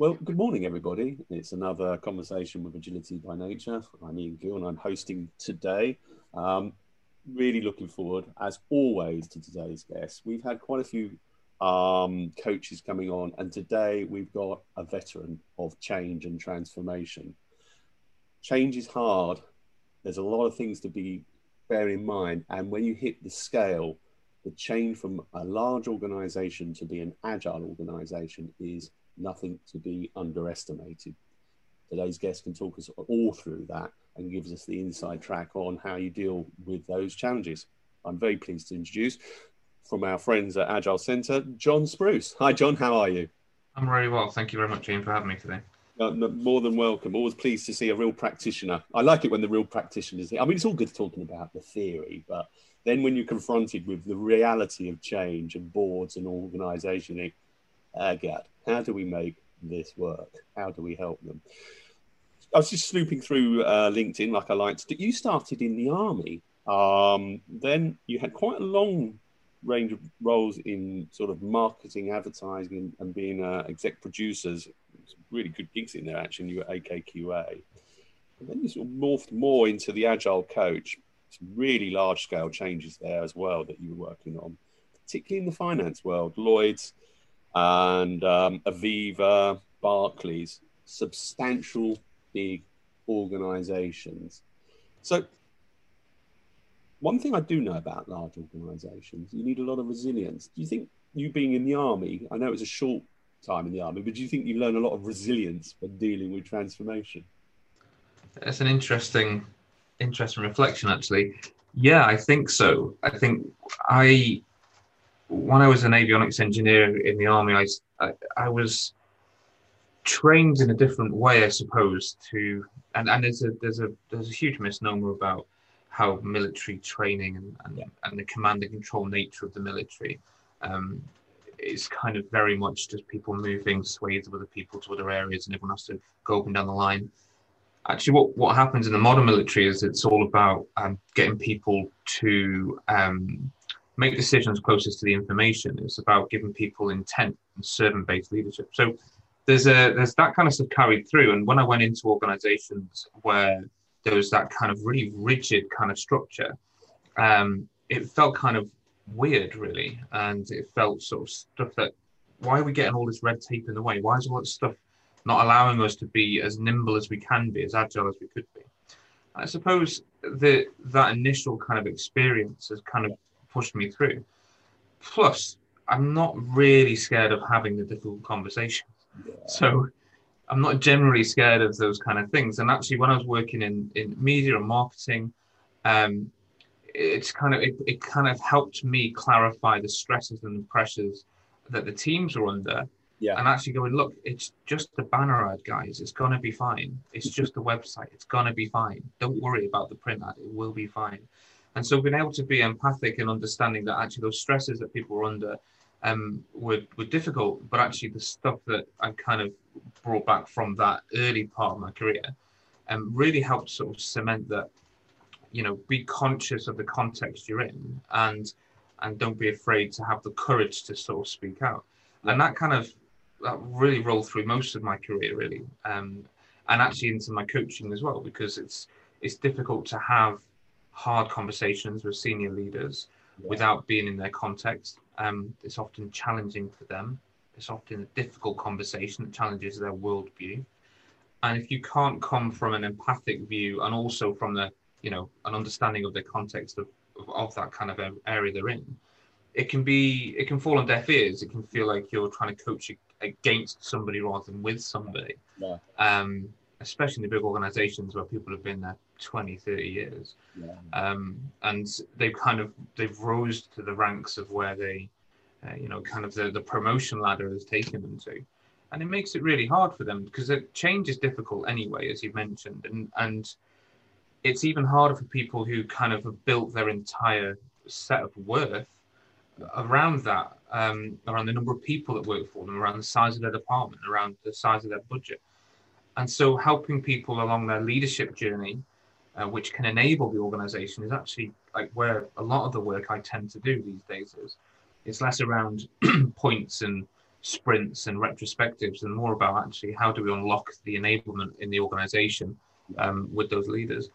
Well, good morning, everybody. It's another conversation with Agility by Nature. I'm Ian Gill and I'm hosting today. Um, really looking forward, as always, to today's guest. We've had quite a few um, coaches coming on, and today we've got a veteran of change and transformation. Change is hard. There's a lot of things to be bear in mind, and when you hit the scale, the change from a large organization to be an agile organization is nothing to be underestimated. Today's guest can talk us all through that and gives us the inside track on how you deal with those challenges. I'm very pleased to introduce from our friends at Agile Centre, Jon Spruce. Hi, Jon. How are you? I'm very well. Thank you very much, Ian, for having me today. Uh, more than welcome. Always pleased to see a real practitioner. I like it when the real practitioner is practitioners. I mean, it's all good talking about the theory, but then when you're confronted with the reality of change and boards and organisation, think, oh God, how do we make this work? How do we help them? I was just snooping through uh, LinkedIn like I like to. You started in the army. Um, then you had quite a long range of roles in sort of marketing, advertising, and, and being uh, exec producers. Really good gigs in there, actually. You were AKQA. And then you sort of morphed more into the agile coach. Some really large scale changes there as well that you were working on, particularly in the finance world. Lloyd's, and um, Aviva, Barclays, substantial big organizations. So, one thing I do know about large organizations, you need a lot of resilience. Do you think you being in the army, I know it's a short time in the army, but do you think you learn a lot of resilience when dealing with transformation? That's an interesting, interesting reflection, actually. Yeah, I think so. I think I when I was an avionics engineer in the army, I, I, I, was trained in a different way, I suppose. To and, and there's a there's a there's a huge misnomer about how military training and and, yeah. and the command and control nature of the military um, is kind of very much just people moving swathes of other people to other areas, and everyone has to go up and down the line. Actually, what what happens in the modern military is it's all about um, getting people to um, make decisions closest to the information. It's about giving people intent and servant-based leadership. So there's a there's that kind of stuff carried through. And when I went into organizations where there was that kind of really rigid kind of structure, um, it felt kind of weird, really, and it felt sort of stuff that why are we getting all this red tape in the way? Why is all that stuff not allowing us to be as nimble as we can be, as agile as we could be? I suppose that that initial kind of experience has kind of pushed me through. Plus, I'm not really scared of having the difficult conversation. Yeah. So I'm not generally scared of those kind of things. And actually, when I was working in, in media and marketing, um, it's kind of it, it kind of helped me clarify the stresses and the pressures that the teams were under. Yeah. And actually going, look, it's just a banner ad, guys. It's gonna be fine. It's just a website. It's gonna be fine. Don't worry about the print ad. It will be fine. And so being able to be empathic and understanding that actually those stresses that people were under um, were, were difficult, but actually the stuff that I kind of brought back from that early part of my career um, really helped sort of cement that, you know, be conscious of the context you're in and and don't be afraid to have the courage to sort of speak out. And that kind of that really rolled through most of my career, really, um, and actually into my coaching as well, because it's it's difficult to have hard conversations with senior leaders yeah. without being in their context. Um, it's often challenging for them. It's often a difficult conversation that challenges their worldview. And if you can't come from an empathic view and also from the, you know, an understanding of the context of, of, of that kind of area they're in, it can be, it can fall on deaf ears. It can feel like you're trying to coach against somebody rather than with somebody. Yeah. Um, especially in the big organizations where people have been there 20 30 years. Yeah. um, and they've kind of they've rose to the ranks of where they uh, you know kind of the, the promotion ladder has taken them to. And it makes it really hard for them because change is difficult anyway as you mentioned. And and it's even harder for people who kind of have built their entire set of worth around that um, around the number of people that work for them around the size of their department around the size of their budget. And so helping people along their leadership journey, uh, which can enable the organization, is actually like where a lot of the work I tend to do these days is. It's less around points and sprints and retrospectives and more about actually how do we unlock the enablement in the organization um, with those leaders.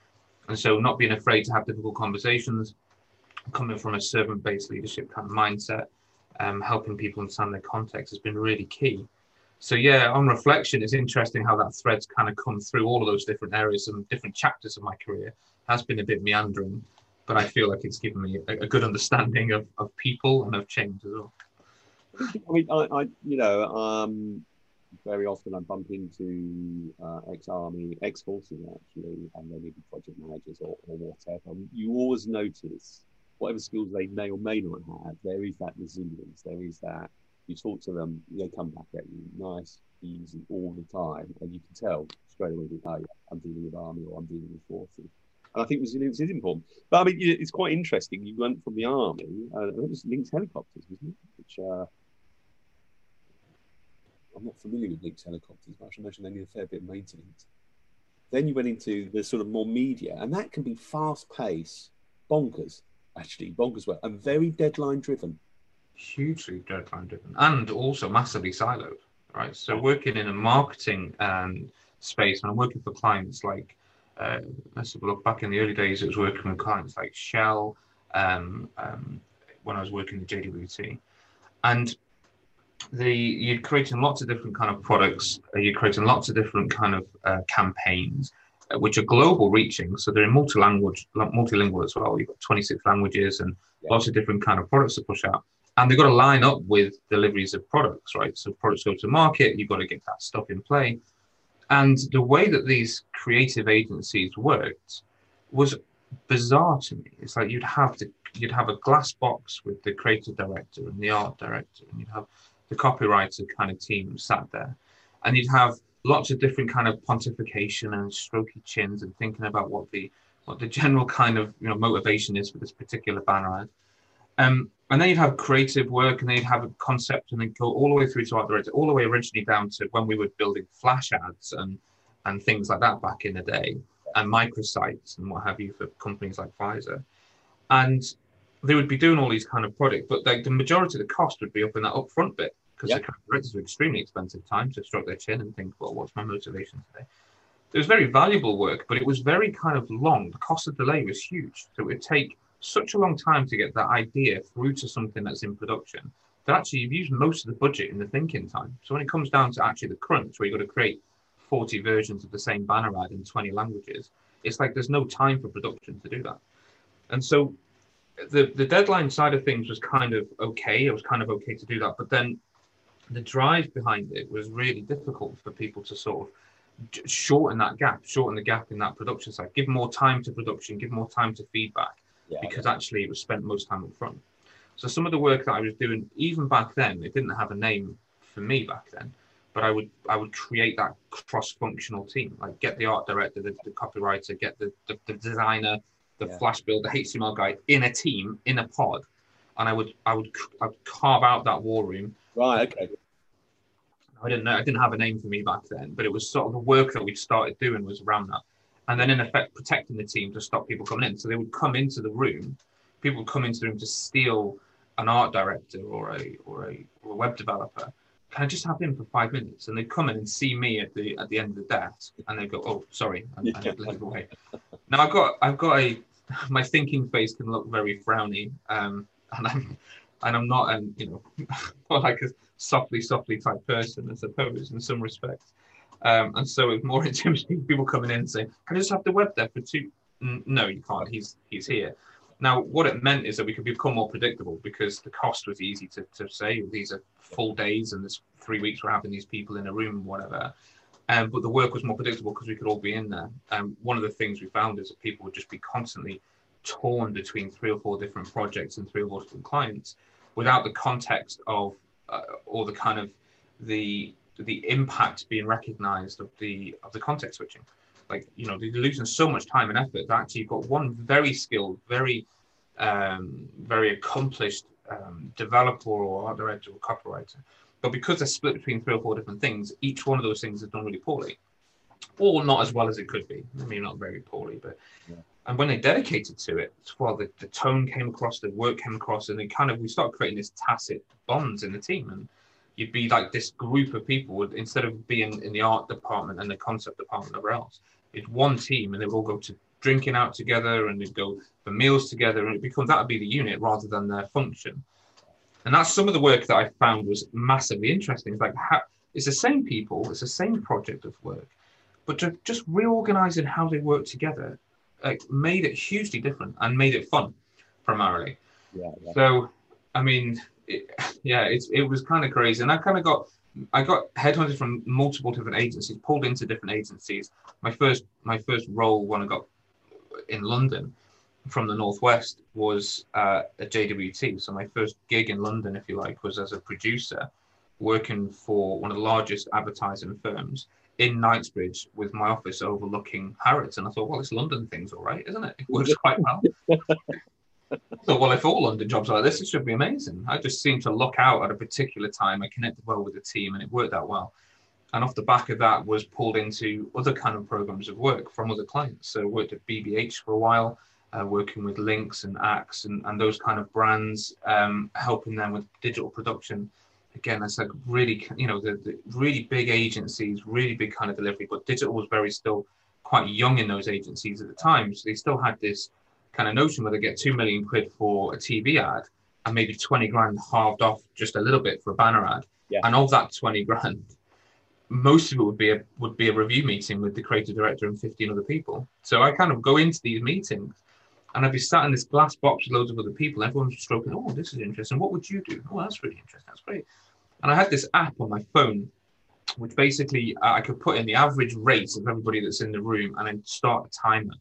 And so not being afraid to have difficult conversations, coming from a servant-based leadership kind of mindset, um, helping people understand their context has been really key. So yeah, on reflection, it's interesting how that thread's kind of come through all of those different areas and different chapters of my career. It has been a bit meandering, but I feel like it's given me a, a good understanding of, of people and of change as well. I mean, I, I you know, um, very often I bump into uh, ex-army, ex-forces actually, and they may be project managers or, or whatever. You always notice whatever skills they may or may not have, there is that resilience. There is that you talk to them, they come back at you nice, easy all the time, and you can tell straight away oh, yeah, I'm dealing with army or I'm dealing with forces. And I think resilience is important. But I mean, it's quite interesting. You went from the army, uh, it was Lynx helicopters, wasn't it? Which uh, I'm not familiar with Lynx helicopters, but I should imagine they need a fair bit of maintenance. Then you went into the sort of more media, and that can be fast paced, bonkers, actually, bonkers work, and very deadline driven. Hugely deadline driven, and also massively siloed, right? So, working in a marketing um, space, and I'm working for clients like, uh, let's have a look back in the early days, it was working with clients like Shell, um, um, when I was working at JWT. And the you're creating lots of different kind of products. Uh, you're creating lots of different kind of uh, campaigns, uh, which are global reaching. So they're in multi-language, multilingual as well. You've got 26 languages and yeah. lots of different kind of products to push out. And they've got to line up with deliveries of products, right? So products go to market. You've got to get that stuff in play. And the way that these creative agencies worked was bizarre to me. It's like you'd have to you'd have a glass box with the creative director and the art director, and you'd have the copywriter kind of team sat there, and you'd have lots of different kind of pontification and strokey chins and thinking about what the what the general kind of you know motivation is for this particular banner ad. Um, and then you'd have creative work, and then you'd have a concept, and then go all the way through to art director, all the way originally down to when we were building flash ads and and things like that back in the day, and microsites and what have you for companies like Pfizer. And they would be doing all these kind of products, but like the majority of the cost would be up in that upfront bit because yep. the directors were extremely expensive time to stroke their chin and think, well, what's my motivation today? It was very valuable work, but it was very kind of long. The cost of delay was huge. So it would take such a long time to get that idea through to something that's in production that actually you've used most of the budget in the thinking time. So when it comes down to actually the crunch, where you've got to create 40 versions of the same banner ad in 20 languages, it's like there's no time for production to do that. And so the the deadline side of things was kind of okay. It was kind of okay to do that, but then the drive behind it was really difficult for people to sort of shorten that gap, shorten the gap in that production side, give more time to production, give more time to feedback, yeah, because actually it was spent most time up front. So some of the work that I was doing, even back then, it didn't have a name for me back then, but I would I would create that cross-functional team, like get the art director, the, the copywriter, get the, the, the designer, the yeah. flash build, the HTML guy in a team in a pod, and I would I would I would carve out that war room. Right. Okay. I didn't know I didn't have a name for me back then, but it was sort of the work that we started doing was around that, and then in effect protecting the team to stop people coming in. So they would come into the room, people would come into the room to steal an art director or a or a, or a web developer. Can I just have him for five minutes? And they'd come in and see me at the at the end of the desk, and they'd go, "Oh, sorry, I. I away." Now I've got I've got a my thinking face can look very frowny, um, and I'm and I'm not an you know like a softly softly type person, I suppose in some respects. Um, and so it's more intimidating people coming in and saying, "Can I just have the web there for two? No, you can't. He's he's here. Now, what it meant is that we could become more predictable because the cost was easy to, to say. These are full days, and there's three weeks we're having these people in a room, whatever. Um, but the work was more predictable because we could all be in there. Um, one of the things we found is that people would just be constantly torn between three or four different projects and three or four different clients without the context of uh, or the kind of the the impact being recognized of the of the context switching. Like you know they're losing so much time and effort that actually you've got one very skilled very um, very accomplished um, developer or art director or copywriter. But because they're split between three or four different things each one of those things is done really poorly. Or not as well as it could be. I mean not very poorly but yeah. and when they dedicated to it well the, the tone came across the work came across and it kind of we started creating this tacit bonds in the team. And you'd be like this group of people would instead of being in the art department and the concept department or else it's one team and they would all go to drinking out together and they'd go for meals together and it becomes that would be the unit rather than their function. And that's some of the work that i found was massively interesting. It's like how, it's the same people it's the same project of work but to just reorganizing how they work together like made it hugely different and made it fun primarily. Yeah, yeah. so i mean it, yeah, it's it was kind of crazy, and I kind of got I got headhunted from multiple different agencies, pulled into different agencies. My first my first role when I got in London from the northwest was uh, at JWT. So my first gig in London, if you like, was as a producer working for one of the largest advertising firms in Knightsbridge with my office overlooking Harrods. And I thought, well, this London thing's all right, isn't it? It works quite well. So, well, if all London jobs are like this, it should be amazing. I just seemed to look out at a particular time. I connected well with the team, and it worked out well. And off the back of that, was pulled into other kind of programs of work from other clients. So, worked at BBH for a while, uh, working with Lynx and Axe and, and those kind of brands, um, helping them with digital production. Again, that's like really, you know, the, the really big agencies, really big kind of delivery. But digital was very still quite young in those agencies at the time, so they still had this kind of notion where they get two million quid for a TV ad and maybe 20 grand halved off just a little bit for a banner ad. Yeah. And of that 20 grand, most of it would be a would be a review meeting with the creative director and 15 other people. So I kind of go into these meetings and I'd be sat in this glass box with loads of other people. Everyone's stroking, oh, this is interesting. What would you do? Oh, that's really interesting. That's great. And I had this app on my phone, which basically uh, I could put in the average rate of everybody that's in the room and then start a timer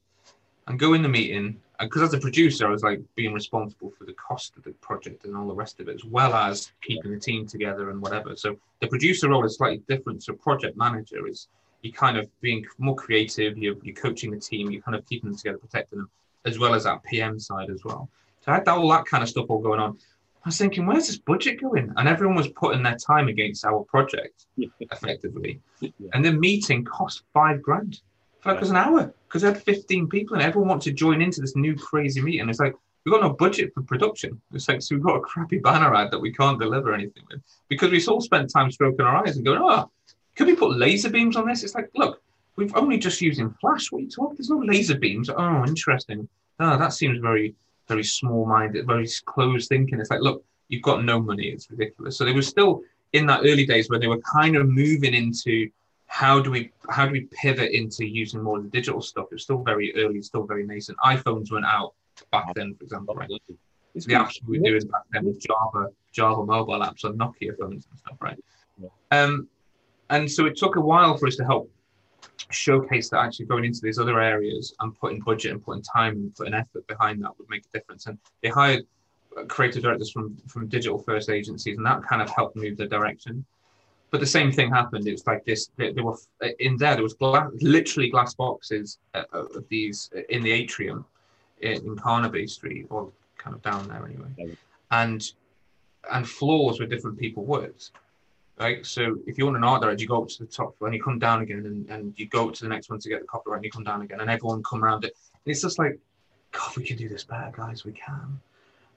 and go in the meeting because as a producer, I was like being responsible for the cost of the project and all the rest of it, as well as keeping the team together and whatever. So the producer role is slightly different. So project manager is you kind of being more creative. You're, you're coaching the team. You're kind of keeping them together, protecting them, as well as that PM side as well. So I had all that kind of stuff all going on. I was thinking, where's this budget going? And everyone was putting their time against our project, effectively. Yeah. And the meeting cost five grand for like Yeah. an hour because they had 15 people and everyone wanted to join into this new crazy meeting. It's like, we've got no budget for production. It's like, so we've got a crappy banner ad that we can't deliver anything with because we all spent time stroking our eyes and going, oh, could we put laser beams on this? It's like, look, we've only just using flash. What are you talking? There's no laser beams. Oh, interesting. Oh, that seems very, very small minded, very closed thinking. It's like, look, you've got no money. It's ridiculous. So they were still in that early days where they were kind of moving into how do we how do we pivot into using more of the digital stuff? It's still very early, still very nascent. iPhones went out back then, for example, right? It's The apps we were doing back then with Java, Java mobile apps on Nokia phones and stuff, right? Yeah. Um, and so it took a while for us to help showcase that actually going into these other areas and putting budget and putting time and putting effort behind that would make a difference. And they hired creative directors from from digital first agencies, and that kind of helped move the direction. But the same thing happened. It was like this. There there were in there. There was glass, literally glass boxes uh, of these in the atrium in, in Carnaby Street, or kind of down there anyway, and and floors where different people worked. Right. So if you want an art director, you go up to the top floor and you come down again, and, and you go up to the next one to get the copyright, and you come down again, and everyone come around it. And it's just like, God, we can do this better, guys. We can.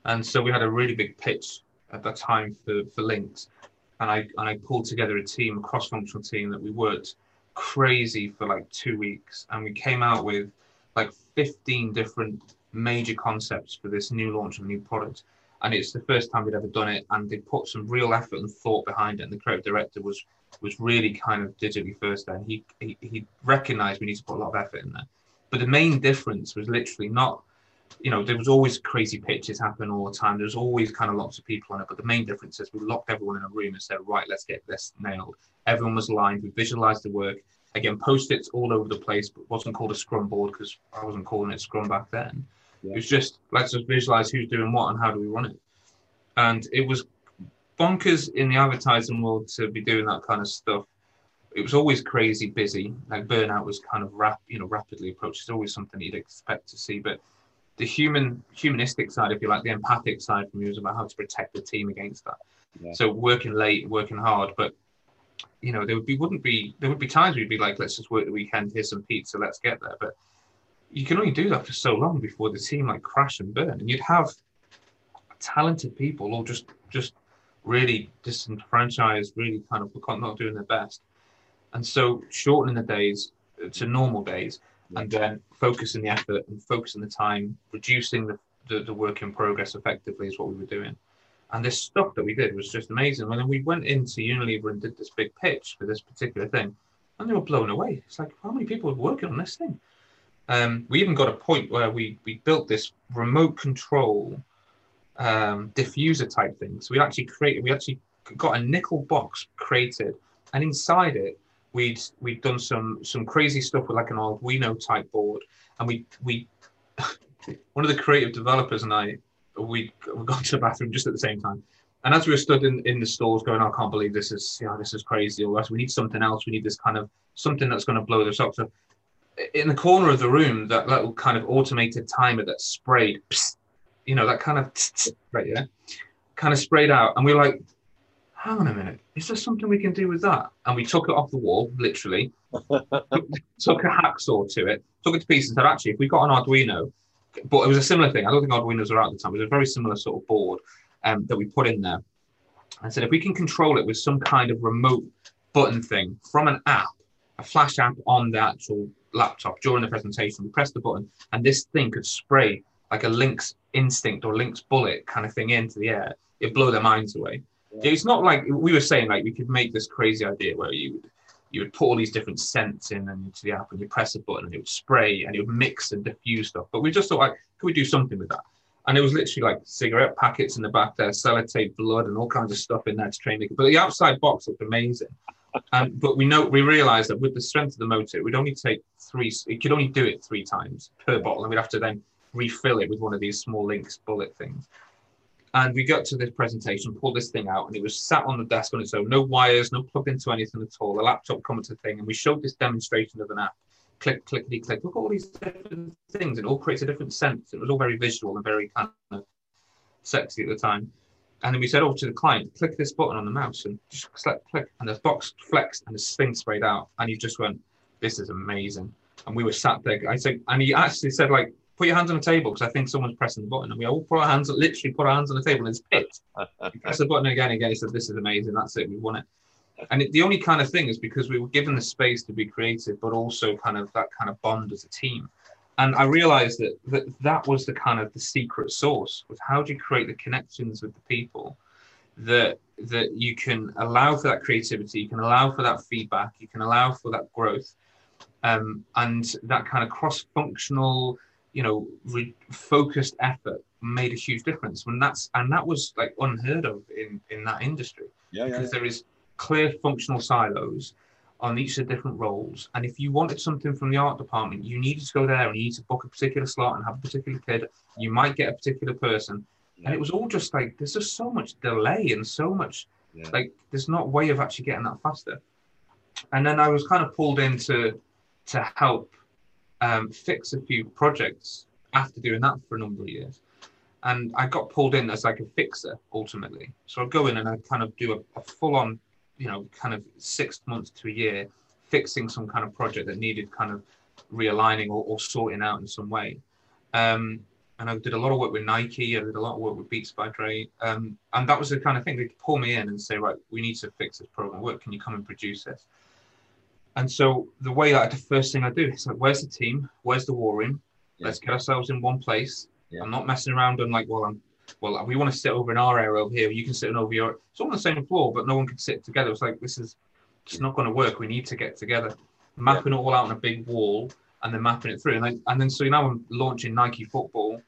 And so we had a really big pitch at that time for for Lynx, and I and I pulled together a team, a cross-functional team that we worked crazy for like two weeks, and we came out with like 15 different major concepts for this new launch of a new product. And it's the first time we'd ever done it, and they put some real effort and thought behind it. And the creative director was was really kind of digitally first there. And he, he he recognized we need to put a lot of effort in there. But the main difference was literally not, you know, there was always crazy pitches happening all the time. There was always kind of lots of people on it. But the main difference is we locked everyone in a room and said, right, let's get this nailed. Everyone was aligned. We visualized the work. Again, post-its all over the place, but wasn't called a scrum board because I wasn't calling it scrum back then. Yeah. It was just let's just visualize who's doing what and how do we run it. And it was bonkers in the advertising world to be doing that kind of stuff. It was always crazy busy. Like burnout was kind of rap, you know, rapidly approached. It's always something you'd expect to see. But the human, humanistic side, if you like, the empathic side for me was about how to protect the team against that. Yeah. So working late, working hard, but you know, there would be wouldn't be there would be times you'd be like, let's just work the weekend, here's some pizza, let's get there. But you can only do that for so long before the team like crash and burn. And you'd have talented people all just just really disenfranchised, really kind of not doing their best. And so shortening the days to normal days and then focusing the effort and focusing the time, reducing the, the, the, work in progress effectively is what we were doing. And this stuff that we did was just amazing. And then we went into Unilever and did this big pitch for this particular thing, and they were blown away. It's like, how many people are working on this thing? Um, we even got a point where we, we built this remote control um, diffuser type thing. So we actually created, we actually got a nickel box created, and inside it, we'd we'd done some some crazy stuff with like an Arduino type board, and we we one of the creative developers and I we we got to the bathroom just at the same time. And as we were stood in, in the stalls going, I can't believe this is, you know, this is crazy. Or we need something else. We need this kind of something that's going to blow this up. So in the corner of the room, that little kind of automated timer that sprayed, you know, that kind of right, yeah, kind of sprayed out. And we are like, hang on a minute, is there something we can do with that? And we took it off the wall, literally, took a hacksaw to it, took it to pieces, and said, actually, if we got an Arduino, but it was a similar thing. I don't think Arduinos were out at the time. It was a very similar sort of board um, that we put in there. I said, if we can control it with some kind of remote button thing from an app, a flash app on the actual laptop during the presentation, we press the button, and this thing could spray like a Lynx instinct or Lynx bullet kind of thing into the air. It'd blow their minds away. It's not like we were saying, like we could make this crazy idea where you would you would put all these different scents in and into the app and you press a button and it would spray and it would mix and diffuse stuff. But we just thought like, could we do something with that? And it was literally like cigarette packets in the back there, sellotape, blood, and all kinds of stuff in there to train it. But the outside box looked amazing. Um, but we know we realized that with the strength of the motor, we'd only take three. It could only do it three times per bottle, and we'd have to then refill it with one of these small Lynx bullet things. And we got to this presentation, pulled this thing out, and it was sat on the desk on its own, no wires, no plugged into anything at all. The laptop coming to the thing, and we showed this demonstration of an app. Click, clickety, click. Look at all these different things. It all creates a different sense. It was all very visual and very kind of sexy at the time. And then we said, oh, to the client, click this button on the mouse and just click, click. And the box flexed and the thing sprayed out. And he just went, this is amazing. And we were sat there. I said, and he actually said, like, put your hands on the table because I think someone's pressing the button. And we all put our hands, literally put our hands on the table and it's picked. press the button again and again. He said, this is amazing. That's it. We won it. And it, the only kind of thing is because we were given the space to be creative, but also kind of that kind of bond as a team. And I realized that, that that was the kind of the secret sauce was how do you create the connections with the people that that you can allow for that creativity, you can allow for that feedback, you can allow for that growth, um, and that kind of cross-functional you know re- focused effort made a huge difference when that's and that was like unheard of in in that industry yeah, because yeah. there is clear functional silos on each of the different roles and if you wanted something from the art department you needed to go there and you need to book a particular slot and have a particular kid you might get a particular person yeah. and it was all just like there's just so much delay and so much yeah. like there's not way of actually getting that faster and then i was kind of pulled in to to help um, fix a few projects after doing that for a number of years. And I got pulled in as like a fixer ultimately. So I'd go in and I'd kind of do a, a full on, you know, kind of six months to a year fixing some kind of project that needed kind of realigning or, or sorting out in some way. Um, and I did a lot of work with Nike. I did a lot of work with Beats by Dre. Um, and that was the kind of thing they'd pull me in and say, right, we need to fix this program. Work, can you come and produce this? And so the way that the first thing I do is like, where's the team? Where's the war room? Yeah. Let's get ourselves in one place. Yeah. I'm not messing around and like, well, I'm well, we want to sit over in our area over here. You can sit in over your. It's all on the same floor, but no one can sit together. It's like this is it's not going to work. We need to get together. Mapping yeah. it all out on a big wall and then mapping it through. And then, and then so now I'm launching Nike football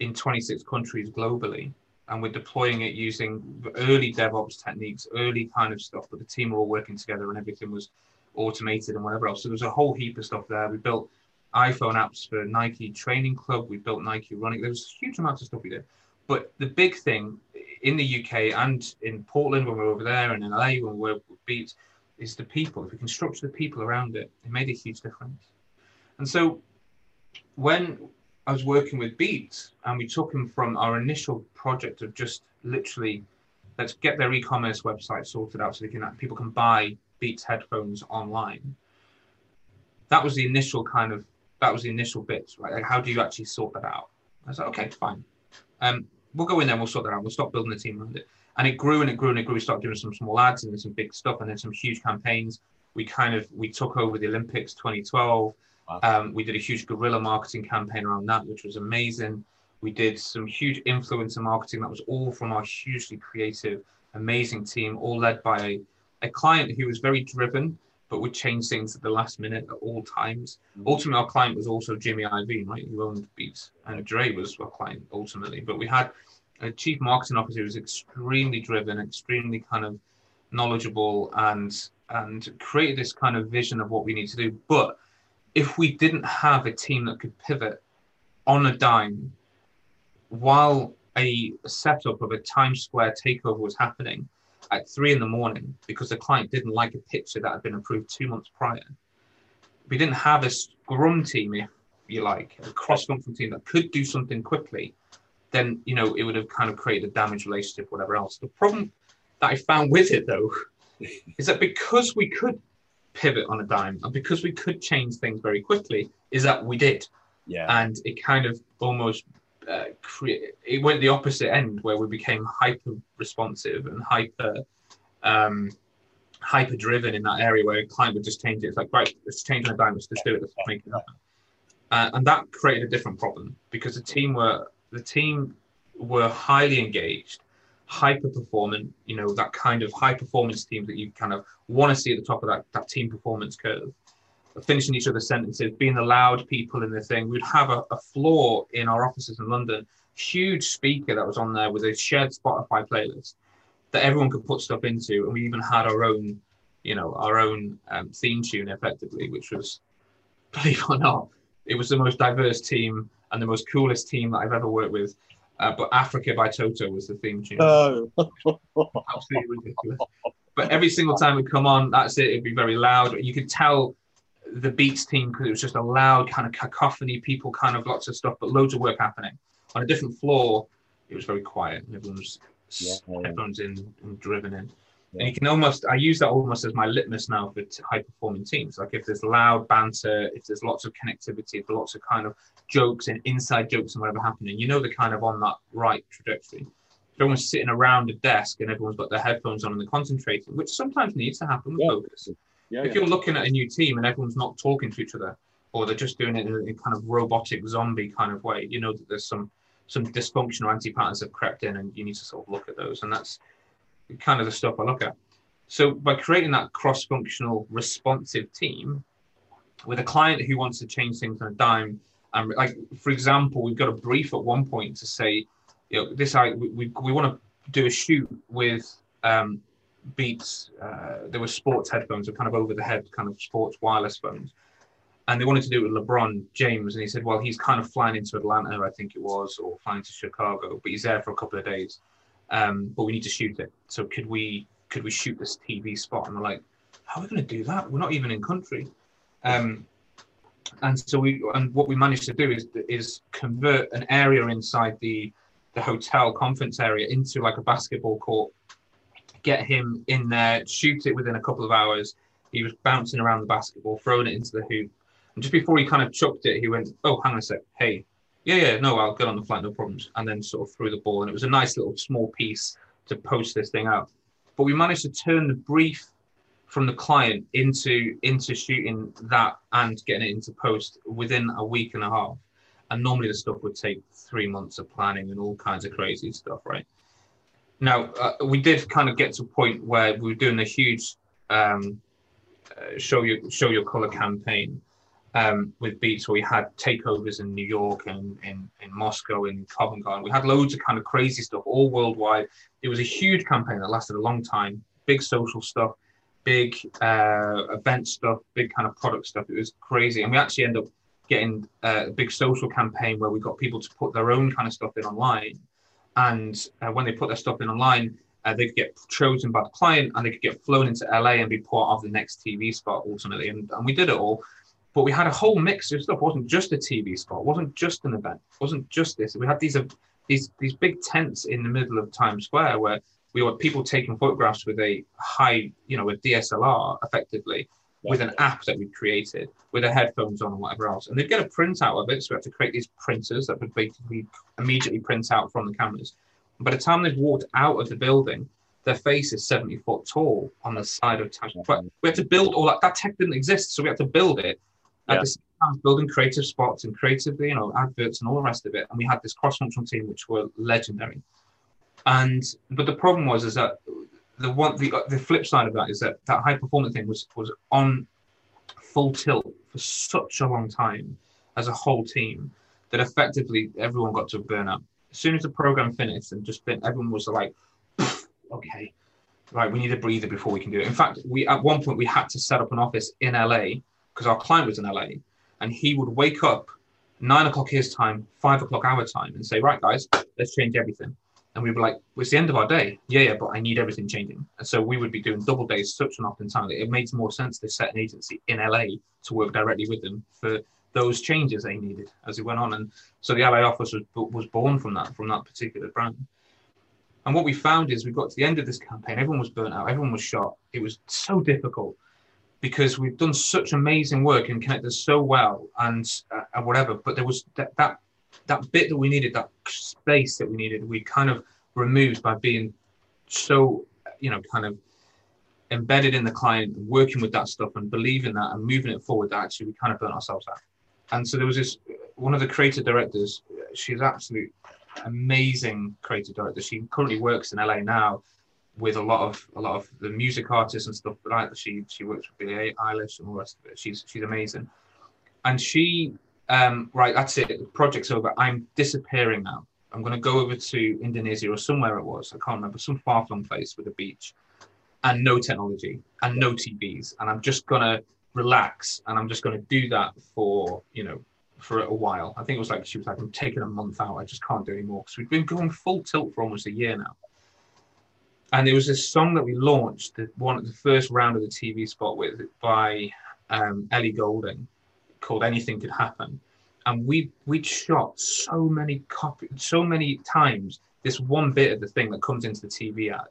in 26 countries globally, and we're deploying it using early DevOps techniques, early kind of stuff. But the team are all working together, and everything was automated and whatever else. So there's a whole heap of stuff there. We built iPhone apps for Nike Training Club. We built Nike Running. There was huge amounts of stuff we did. But the big thing in the UK and in Portland when we were over there and in LA when we were with Beats is the people. If we can structure the people around it, it made a huge difference. And so when I was working with Beats and we took them from our initial project of just literally let's get their e-commerce website sorted out so they can people can buy Beats headphones online. That was the initial kind of that was the initial bit, right? Like how do you actually sort that out? I was like, okay, fine. Um, we'll go in there and we'll sort that out. We'll stop building the team around it. and it grew and it grew and it grew. We started doing some small ads and then some big stuff and then some huge campaigns. We kind of we took over the Olympics 2012. Wow. Um, we did a huge guerrilla marketing campaign around that, which was amazing. We did some huge influencer marketing that was all from our hugely creative, amazing team, all led by a, client who was very driven, but would change things at the last minute at all times. Mm-hmm. Ultimately, our client was also Jimmy Iovine, right? Who owned Beats, and Dre was our client ultimately. But we had a chief marketing officer who was extremely driven, extremely kind of knowledgeable, and and created this kind of vision of what we need to do. But if we didn't have a team that could pivot on a dime while a setup of a Times Square takeover was happening at three in the morning because the client didn't like a picture that had been approved two months prior. We didn't have a scrum team, if you like, a cross-functional team that could do something quickly. Then you know it would have kind of created a damaged relationship, whatever else. The problem that I found with it though is that because we could pivot on a dime and because we could change things very quickly, is that we did. Yeah. And it kind of almost uh, cre- it went the opposite end where we became hyper responsive and hyper um, hyper driven in that area where a client would just change it. It's like, right, let's change on a let's just do it, let's make it happen. Uh, and that created a different problem because the team were the team were highly engaged hyper performant, you know, that kind of high performance team that you kind of want to see at the top of that, that team performance curve. Finishing each other's sentences, being the loud people in the thing. We'd have a, a floor in our offices in London, huge speaker that was on there with a shared Spotify playlist that everyone could put stuff into. And we even had our own, you know, our own um, theme tune effectively, which was, believe it or not, it was the most diverse team and the most coolest team that I've ever worked with. Uh, but Africa by Toto was the theme tune. Oh. Absolutely ridiculous. But every single time we come on, that's it. It'd be very loud. You could tell the Beats team because it was just a loud kind of cacophony, people kind of lots of stuff, but loads of work happening. On a different floor, it was very quiet. Everyone was yeah, headphones in and driven in. Yeah. And you can almost, I use that almost as my litmus now for high performing teams. Like if there's loud banter, if there's lots of connectivity, if there's lots of kind of jokes and inside jokes and whatever happening, you know they're kind of on that right trajectory. If everyone's sitting around a desk and everyone's got their headphones on and they're concentrating, which sometimes needs to happen with yeah. focus. Yeah, if you're looking at a new team and everyone's not talking to each other, or they're just doing it in a kind of robotic zombie kind of way, you know that there's some some dysfunctional anti patterns have crept in, and you need to sort of look at those. And that's kind of the stuff I look at. So by creating that cross-functional responsive team with a client who wants to change things on a dime, and like for example, we've got a brief at one point to say, you know, this I we, we, we want to do a shoot with um, Beats. Uh, there were sports headphones, or kind of over the head kind of sports wireless phones, and they wanted to do it with LeBron James, and he said, well, he's kind of flying into Atlanta, I think it was, or flying to Chicago, but he's there for a couple of days um, but we need to shoot it. So could we could we shoot this TV spot? And we're like, how are we going to do that? We're not even in country. Um, and so we and what we managed to do is is convert an area inside the the hotel conference area into like a basketball court. Get him in there, shoot it within a couple of hours. He was bouncing around the basketball, throwing it into the hoop. And just before he kind of chucked it, he went, "Oh, hang on a sec. Hey, yeah, yeah, no, I'll get on the flight, no problems. And then sort of threw the ball. And it was a nice little small piece to post this thing out. But we managed to turn the brief from the client into into shooting that and getting it into post within a week and a half. And normally the stuff would take three months of planning and all kinds of crazy stuff, right? Now uh, we did kind of get to a point where we were doing a huge um, uh, show your show your color campaign, um, with Beats where we had takeovers in New York and in, in Moscow and Covent Garden. We had loads of kind of crazy stuff all worldwide. It was a huge campaign that lasted a long time, big social stuff, big uh, event stuff, big kind of product stuff. It was crazy. And we actually ended up getting uh, a big social campaign where we got people to put their own kind of stuff in online. And uh, when they put their stuff in online, uh, they could get chosen by the client and they could get flown into LA and be part of the next TV spot ultimately. And, and we did it all. But we had a whole mix of stuff. It wasn't just a TV spot. It wasn't just an event. It wasn't just this. We had these uh, these these big tents in the middle of Times Square where we had people taking photographs with a high, you know, a DSLR effectively. With an app that we created with the headphones on and whatever else. And they'd get a printout of it. So we had to create these printers that would basically immediately print out from the cameras By the time they've walked out of the building, their face is 70 foot tall on the side of Taj But we had to build all that. That tech didn't exist, so we had to build it. At Yeah. the same time, building creative spots and creatively, you know, adverts and all the rest of it. And we had this cross-functional team, which were legendary. And but the problem was is that the one the uh, the flip side of that is that that high performance thing was was on full tilt for such a long time as a whole team that effectively everyone got to burn out. As soon as the program finished and just been, everyone was like, okay, right, we need a breather before we can do it. In fact, we at one point we had to set up an office in LA because our client was in LA, and he would wake up nine o'clock his time, five o'clock our time, and say, right, guys, let's change everything. And we were like, well, it's the end of our day. Yeah, yeah, but I need everything changing. And so we would be doing double days such an often time it made more sense to set an agency in LA to work directly with them for those changes they needed as it went on. And so the LA office was, was born from that, from that particular brand. And what we found is we got to the end of this campaign, everyone was burnt out, everyone was shot. It was so difficult because we've done such amazing work and connected so well and, uh, whatever. But there was that that bit that we needed, that space that we needed, we kind of removed by being so, you know, kind of embedded in the client, working with that stuff and believing that and moving it forward. That actually we kind of burnt ourselves out. And so there was this one of the creative directors. She's absolute amazing creative director. She currently works in LA now with a lot of a lot of the music artists and stuff like that. She she works with Billie Eilish and all the rest of it. She's she's amazing. And she um, right, that's it. The project's over. I'm disappearing now. I'm going to go over to Indonesia or somewhere it was. I can't remember. Some far flung place with a beach and no technology and no TVs. And I'm just going to relax and I'm just going to do that for, you know, for a while. I think it was like, she was like, I'm taking a month out. I just can't do anymore because we've been going full tilt for almost a year now. And there was this song that we launched, the one the first round of the TV spot with by um, Ellie Goulding called Anything Could Happen. And we we'd shot so many copy so many times this one bit of the thing that comes into the TV ad.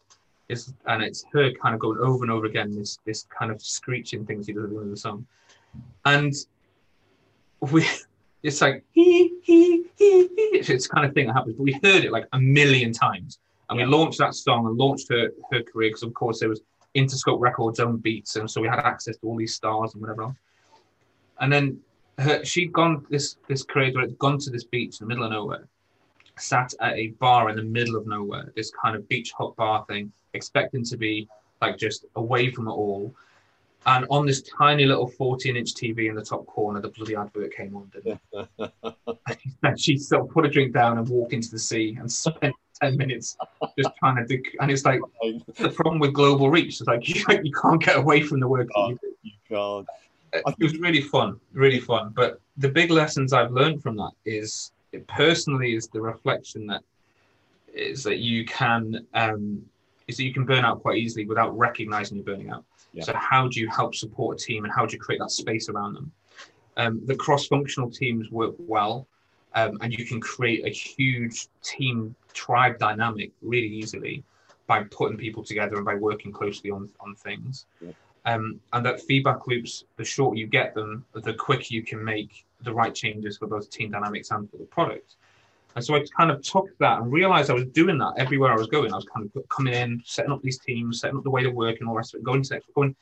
Is and it's her kind of going over and over again, this this kind of screeching things she does at the end of the song. And we it's like he he he he it's kind of thing that happens, but we heard it like a million times. And Yeah. we launched that song and launched her her career because of course there was Interscope Records own beats, and so we had access to all these stars and whatever else. And then her, she'd gone this this creator had gone to this beach in the middle of nowhere, sat at a bar in the middle of nowhere, this kind of beach hut bar thing, expecting to be like just away from it all. And on this tiny little 14 inch TV in the top corner, the bloody advert came on. Didn't it? and she sort of put a drink down and walked into the sea and spent 10 minutes just trying to do. And it's like the problem with global reach. It's like you, you can't get away from the work you do you can't. It was really fun, really fun. But the big lessons I've learned from that is it personally is the reflection that is that you can um, is that you can burn out quite easily without recognizing you're burning out. Yeah. So how do you help support a team and how do you create that space around them? Um, the cross-functional teams work well, um, and you can create a huge team tribe dynamic really easily by putting people together and by working closely on on things um, and that feedback loops, the shorter you get them, the quicker you can make the right changes for both team dynamics and for the product. And so I kind of took that and realized I was doing that everywhere I was going. I was kind of coming in, setting up these teams, setting up the way to work and all the rest of it, going to next, going, do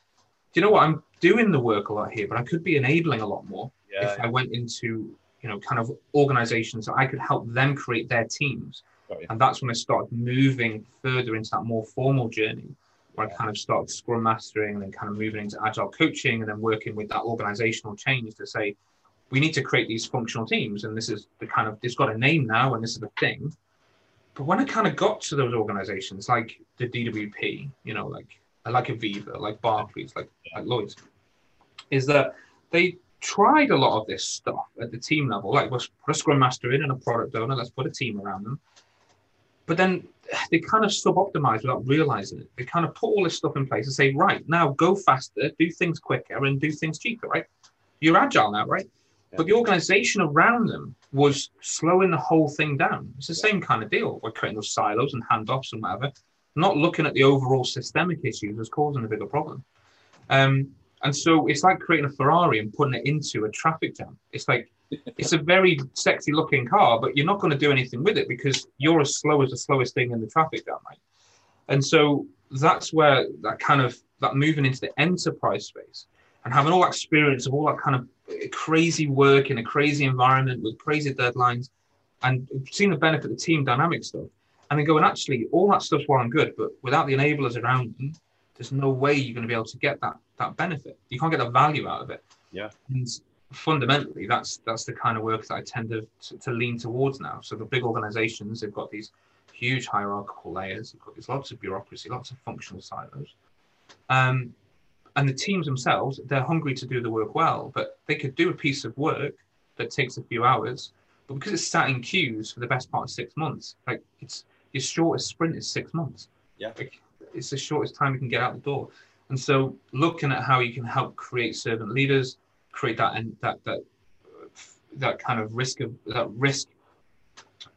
you know what? I'm doing the work a lot here, but I could be enabling a lot more Yeah. if I went into, you know, kind of organizations that I could help them create their teams. And that's when I started moving further into that more formal journey where I kind of started scrum mastering and then kind of moving into agile coaching and then working with that organizational change to say, we need to create these functional teams. And this is the kind of, it's got a name now and this is the thing. But when I kind of got to those organizations like the DWP, you know, like like Aviva, like Barclays, like, like Lloyd's, is that they tried a lot of this stuff at the team level. Like, let's put a scrum master in and a product owner, let's put a team around them. But then they kind of sub-optimize without realizing it. They kind of put all this stuff in place and say, right, now go faster, do things quicker, and do things cheaper, right? You're agile now, right? Yeah. But the organization around them was slowing the whole thing down. It's the same kind of deal. We're creating those silos and handoffs and whatever, not looking at the overall systemic issues as causing a bigger problem. Um, and so it's like creating a Ferrari and putting it into a traffic jam. It's like it's a very sexy looking car, but you're not going to do anything with it because you're as slow as the slowest thing in the traffic that night. And so that's where that kind of that moving into the enterprise space and having all that experience of all that kind of crazy work in a crazy environment with crazy deadlines and seeing the benefit of the team dynamic stuff and then going actually all that stuff's well and good but without the enablers around them there's no way you're going to be able to get that that benefit. You can't get the value out of it. Yeah. And fundamentally that's that's the kind of work that i tend to, to, lean towards now. So the big organizations they've got these huge hierarchical layers they've got these lots of bureaucracy lots of functional silos. Um, and the teams themselves they're hungry to do the work well but they could do a piece of work that takes a few hours but because it's sat in queues for the best part of six months like it's your shortest sprint is six months. Yeah. Like, it's the shortest time you can get out the door. And so looking at how you can help create servant leaders create that and that that that kind of risk of that risk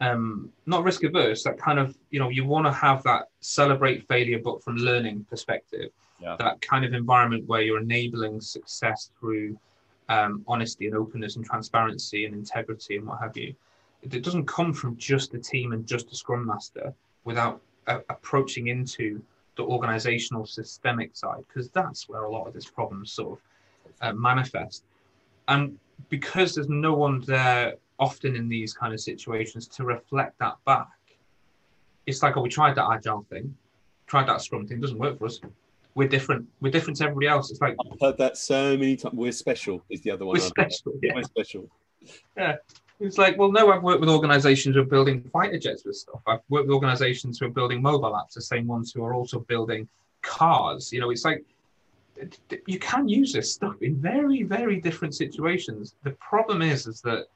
um not risk averse that kind of you know you want to have that celebrate failure but from learning perspective yeah. that kind of environment where you're enabling success through um, honesty and openness and transparency and integrity and what have you. It, doesn't come from just a team and just a scrum master without uh, approaching into the organizational systemic side because that's where a lot of this problem sort of uh, manifest. And because there's no one there often in these kind of situations to reflect that back, it's like, oh, we tried that agile thing, tried that scrum thing, doesn't work for us we're different. We're different to everybody else. It's like I've heard that so many times. We're special is the other one. We're special. Yeah. We're special. Yeah. It's like, well, no, I've worked with organizations who are building fighter jets with stuff. I've worked with organizations who are building mobile apps, the same ones who are also building cars. You know, it's like you can use this stuff in very, very different situations. The problem is, is that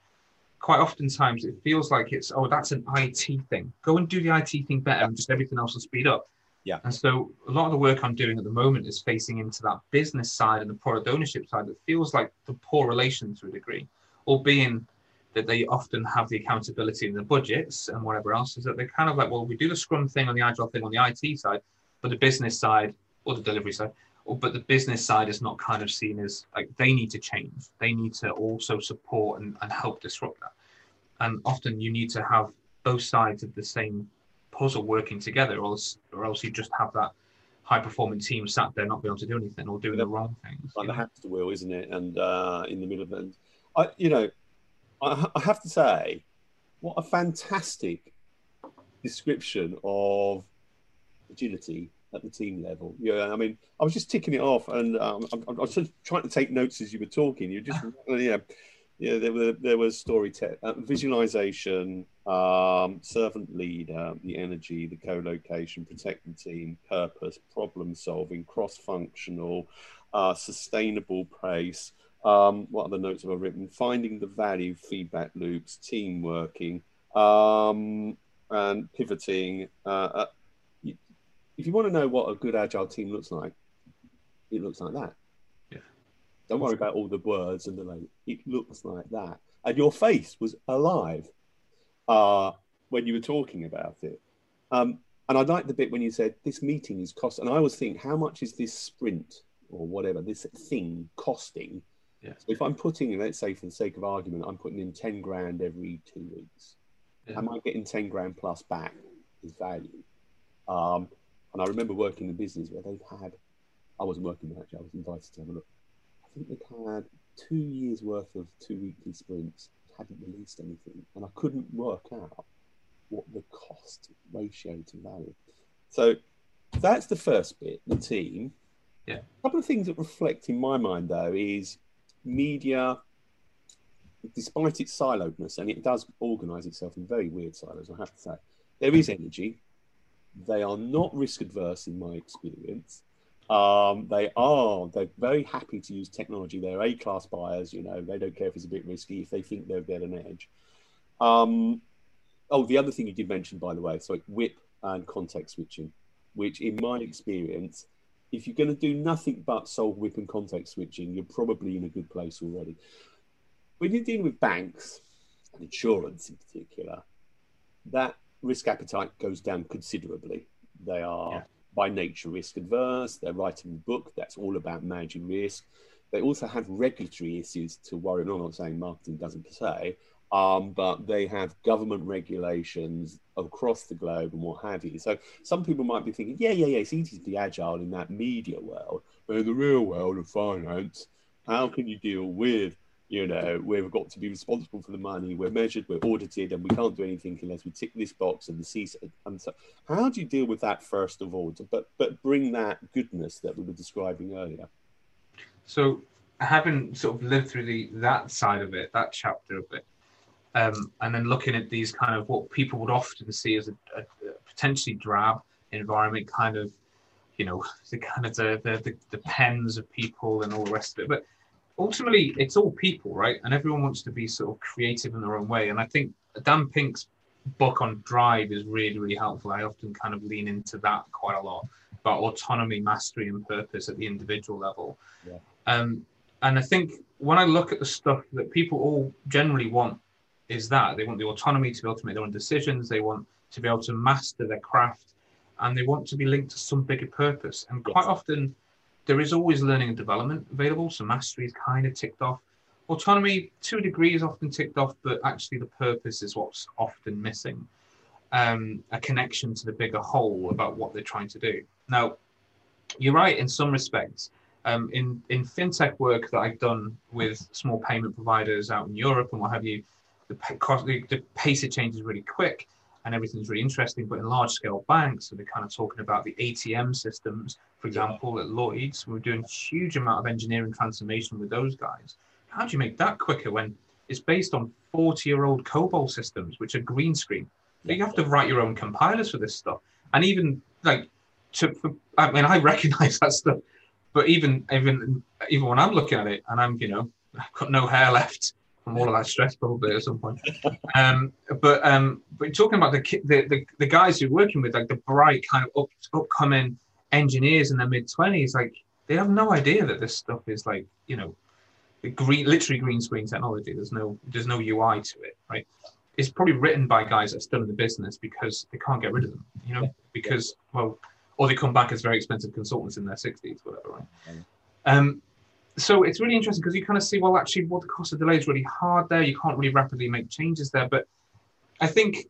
quite oftentimes it feels like it's, oh, that's an IT thing. Go and do the IT thing better, and just everything else will speed up. Yeah. And so a lot of the work I'm doing at the moment is facing into that business side and the product ownership side that feels like the poor relation to a degree, or being that they often have the accountability in the budgets and whatever else, is that they're kind of like, well, we do the scrum thing on the agile thing on the IT side, but the business side or the delivery side, but the business side is not kind of seen as like they need to change. They need to also support and, and help disrupt that. And often you need to have both sides of the same puzzle working together, or else, or else you just have that high performing team sat there not being able to do anything or doing the wrong things. Like the hamster wheel, isn't it? And uh, in the middle of it, I, you know, I, I have to say, what a fantastic description of agility at the team level. Yeah, I mean, I was just ticking it off, and um, I, I, was just trying to take notes as you were talking. You just, yeah, yeah, there were there was story te- uh, visualization, um, servant leader, the energy, the co-location, protect the team, purpose, problem solving, cross-functional, uh, sustainable pace. Um, what other notes have I written? Finding the value, feedback loops, team working, um, and pivoting. Uh, uh, if you want to know what a good agile team looks like, it looks like that. Yeah. Don't worry about all the words and the like. It looks like that. And your face was alive uh, when you were talking about it. Um, and I like the bit when you said this meeting is cost. And I always think, how much is this sprint or whatever, this thing costing? Yeah. So if I'm putting, let's say for the sake of argument, I'm putting in 10 grand every two weeks. Yeah. Am I getting 10 grand plus back is value? Um, and I remember working in business where they had, I wasn't working there actually, I was invited to have a look I think they'd had two years worth of two weekly sprints, hadn't released anything, and I couldn't work out what the cost ratio to value. So that's the first bit, the team. Yeah. A couple of things that reflect in my mind though is media, despite its siloedness, and it does organise itself in very weird silos, I have to say, there is energy. They are not risk adverse in my experience. Um, they are they're very happy to use technology. They're A class buyers. You know they don't care if it's a bit risky if they think they'll get an edge. Um, oh, the other thing you did mention, by the way, so WIP and context switching, which in my experience, if you're going to do nothing but solve WIP and context switching, you're probably in a good place already. When you're dealing with banks and insurance in particular, that risk appetite goes down considerably. They are. Yeah by nature risk adverse. They're writing a book that's all about managing risk. they also have regulatory issues to worry. No, I'm not saying marketing doesn't per se, um, but they have government regulations across the globe and what have you. So some people might be thinking, yeah, yeah, yeah, it's easy to be agile in that media world, but in the real world of finance, how can you deal with, you know, we've got to be responsible for the money, we're measured, we're audited, and we can't do anything unless we tick this box and the CISA. And so, how do you deal with that first of all, but but bring that goodness that we were describing earlier? So having sort of lived through the that side of it, that chapter of it, um, and then looking at these kind of what people would often see as a, a, a potentially drab environment, kind of, you know, the kind of the, the, the pens of people and all the rest of it. But ultimately, it's all people, right? And everyone wants to be sort of creative in their own way. And I think Dan Pink's book on Drive is really, really helpful. I often kind of lean into that quite a lot about autonomy, mastery, and purpose at the individual level. Yeah. Um, and I think when I look at the stuff that people all generally want is that they want the autonomy to be able to make their own decisions. They want to be able to master their craft, and they want to be linked to some bigger purpose. And quite yes. often, there is always learning and development available. So mastery is kind of ticked off. Autonomy, to a degree, is often ticked off, but actually the purpose is what's often missing. Um, a connection to the bigger whole about what they're trying to do. Now, you're right in some respects. Um, in in fintech work that I've done with small payment providers out in Europe and what have you, the, the pace of change is really quick and everything's really interesting. But in large scale banks, so they're kind of talking about the ATM systems, for example, at Lloyd's, we're doing a huge amount of engineering transformation with those guys. How do you make that quicker when it's based on 40 year old COBOL systems, which are green screen? You have to write your own compilers for this stuff. And even like, to, for, I mean, I recognize that stuff, but even even even when I'm looking at it and I'm, you know, I've got no hair left from all of that stress probably at some point. Um, but um, but talking about the, the, the the guys you're working with, like the bright kind of up, upcoming engineers in their mid twenties, like they have no idea that this stuff is like you know, green, literally green screen technology. There's no there's no UI to it, right? It's probably written by guys that are still in the business because they can't get rid of them, you know, because well, or they come back as very expensive consultants in their sixties, whatever, right? Um, so it's really interesting because you kind of see, well, actually, what the cost of delay is really hard there. You can't really rapidly make changes there. But I think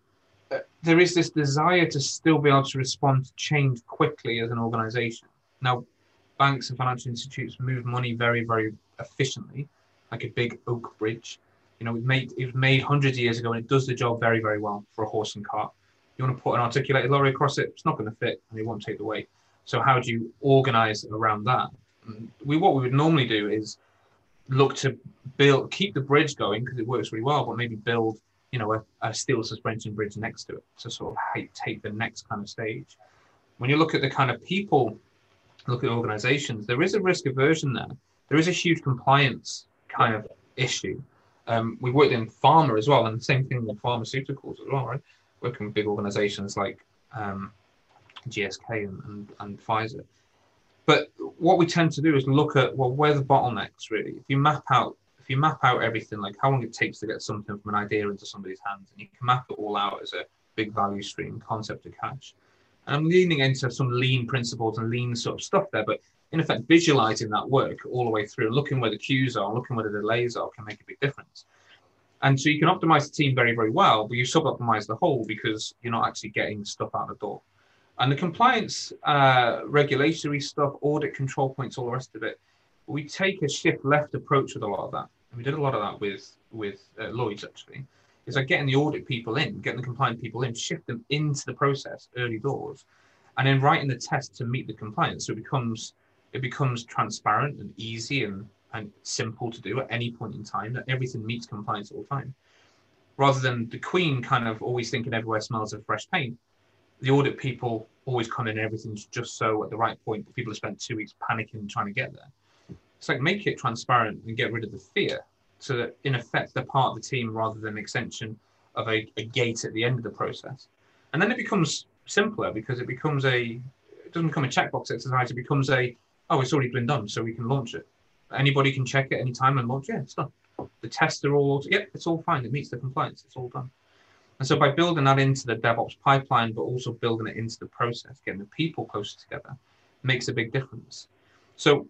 uh, there is this desire to still be able to respond to change quickly as an organization. Now, banks and financial institutes move money very, very efficiently, like a big oak bridge. You know, it, made, it was made hundreds of years ago and it does the job very, very well for a horse and cart. You want to put an articulated lorry across it, it's not going to fit and it won't take the weight. So, how do you organize around that? We what we would normally do is look to build keep the bridge going because it works really well, but maybe build you know a, a, steel suspension bridge next to it to sort of take the next kind of stage. When you look at the kind of people, look at organizations, there is a risk aversion there. There is a huge compliance kind of issue. Um, we worked in pharma as well, and the same thing with pharmaceuticals as well, right? Working with big organizations like um, GSK and, and, and Pfizer but what we tend to do is look at well, where the bottlenecks really. If you map out, if you map out everything, like how long it takes to get something from an idea into somebody's hands, and you can map it all out as a big value stream concept of cash. And I'm leaning into some lean principles and lean sort of stuff there, but in effect, visualizing that work all the way through, looking where the queues are, looking where the delays are, can make a big difference. And so you can optimize the team very, very well, but you sub optimize the whole because you're not actually getting stuff out the door. And the compliance, uh, regulatory stuff, audit control points, all the rest of it, we take a shift left approach with a lot of that. And we did a lot of that with with uh, Lloyd's actually. Is like getting the audit people in, getting the compliant people in, shift them into the process early doors, and then writing the test to meet the compliance. So it becomes it becomes transparent and easy and and simple to do at any point in time that everything meets compliance all the time rather than the queen kind of always thinking everywhere smells of fresh paint the audit people always come in and everything's just so at the right point. But people have spent two weeks panicking trying to get there. It's like make it transparent and get rid of the fear so that in effect they're part of the team rather than an extension of a, a gate at the end of the process. And then it becomes simpler because it becomes a it doesn't become a checkbox exercise, it becomes a oh it's already been done, so we can launch it. Anybody can check it anytime and launch, yeah, it's done. The tests are all yep, it's all fine, it meets the compliance, it's all done. And so by building that into the DevOps pipeline, but also building it into the process, getting the people closer together, makes a big difference. So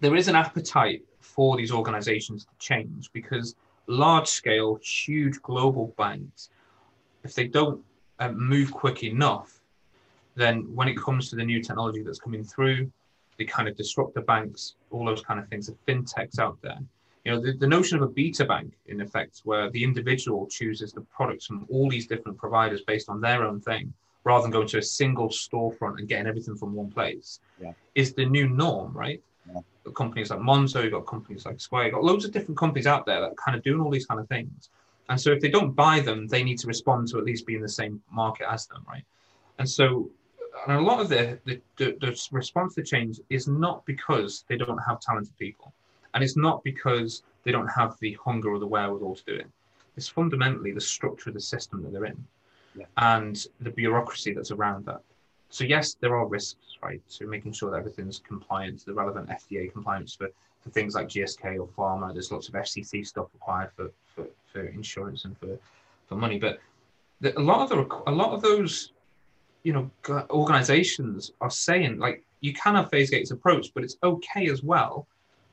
there is an appetite for these organizations to change because large scale, huge global banks, if they don't uh, move quick enough, then when it comes to the new technology that's coming through, they kind of disrupt the banks, all those kind of things, the fintechs out there. You know, the, the notion of a beta bank, in effect, where the individual chooses the products from all these different providers based on their own thing, rather than going to a single storefront and getting everything from one place, Yeah. is the new norm, right? Yeah. Companies like Monzo, you've got companies like Square, you've got loads of different companies out there that are kind of doing all these kind of things. And so if they don't buy them, they need to respond to at least be in the same market as them, right? And so and a lot of the, the, the, the response to change is not because they don't have talented people. And it's not because they don't have the hunger or the wherewithal to do it. It's fundamentally the structure of the system that they're in Yeah. and the bureaucracy that's around that. So yes, there are risks, right? So making sure that everything's compliant to the relevant FDA compliance for, for things like GSK or pharma. There's lots of FCC stuff required for, for, for insurance and for, for money. But the, a lot of the a lot of those, you know, organizations are saying like you can have phase gates approach, but it's okay as well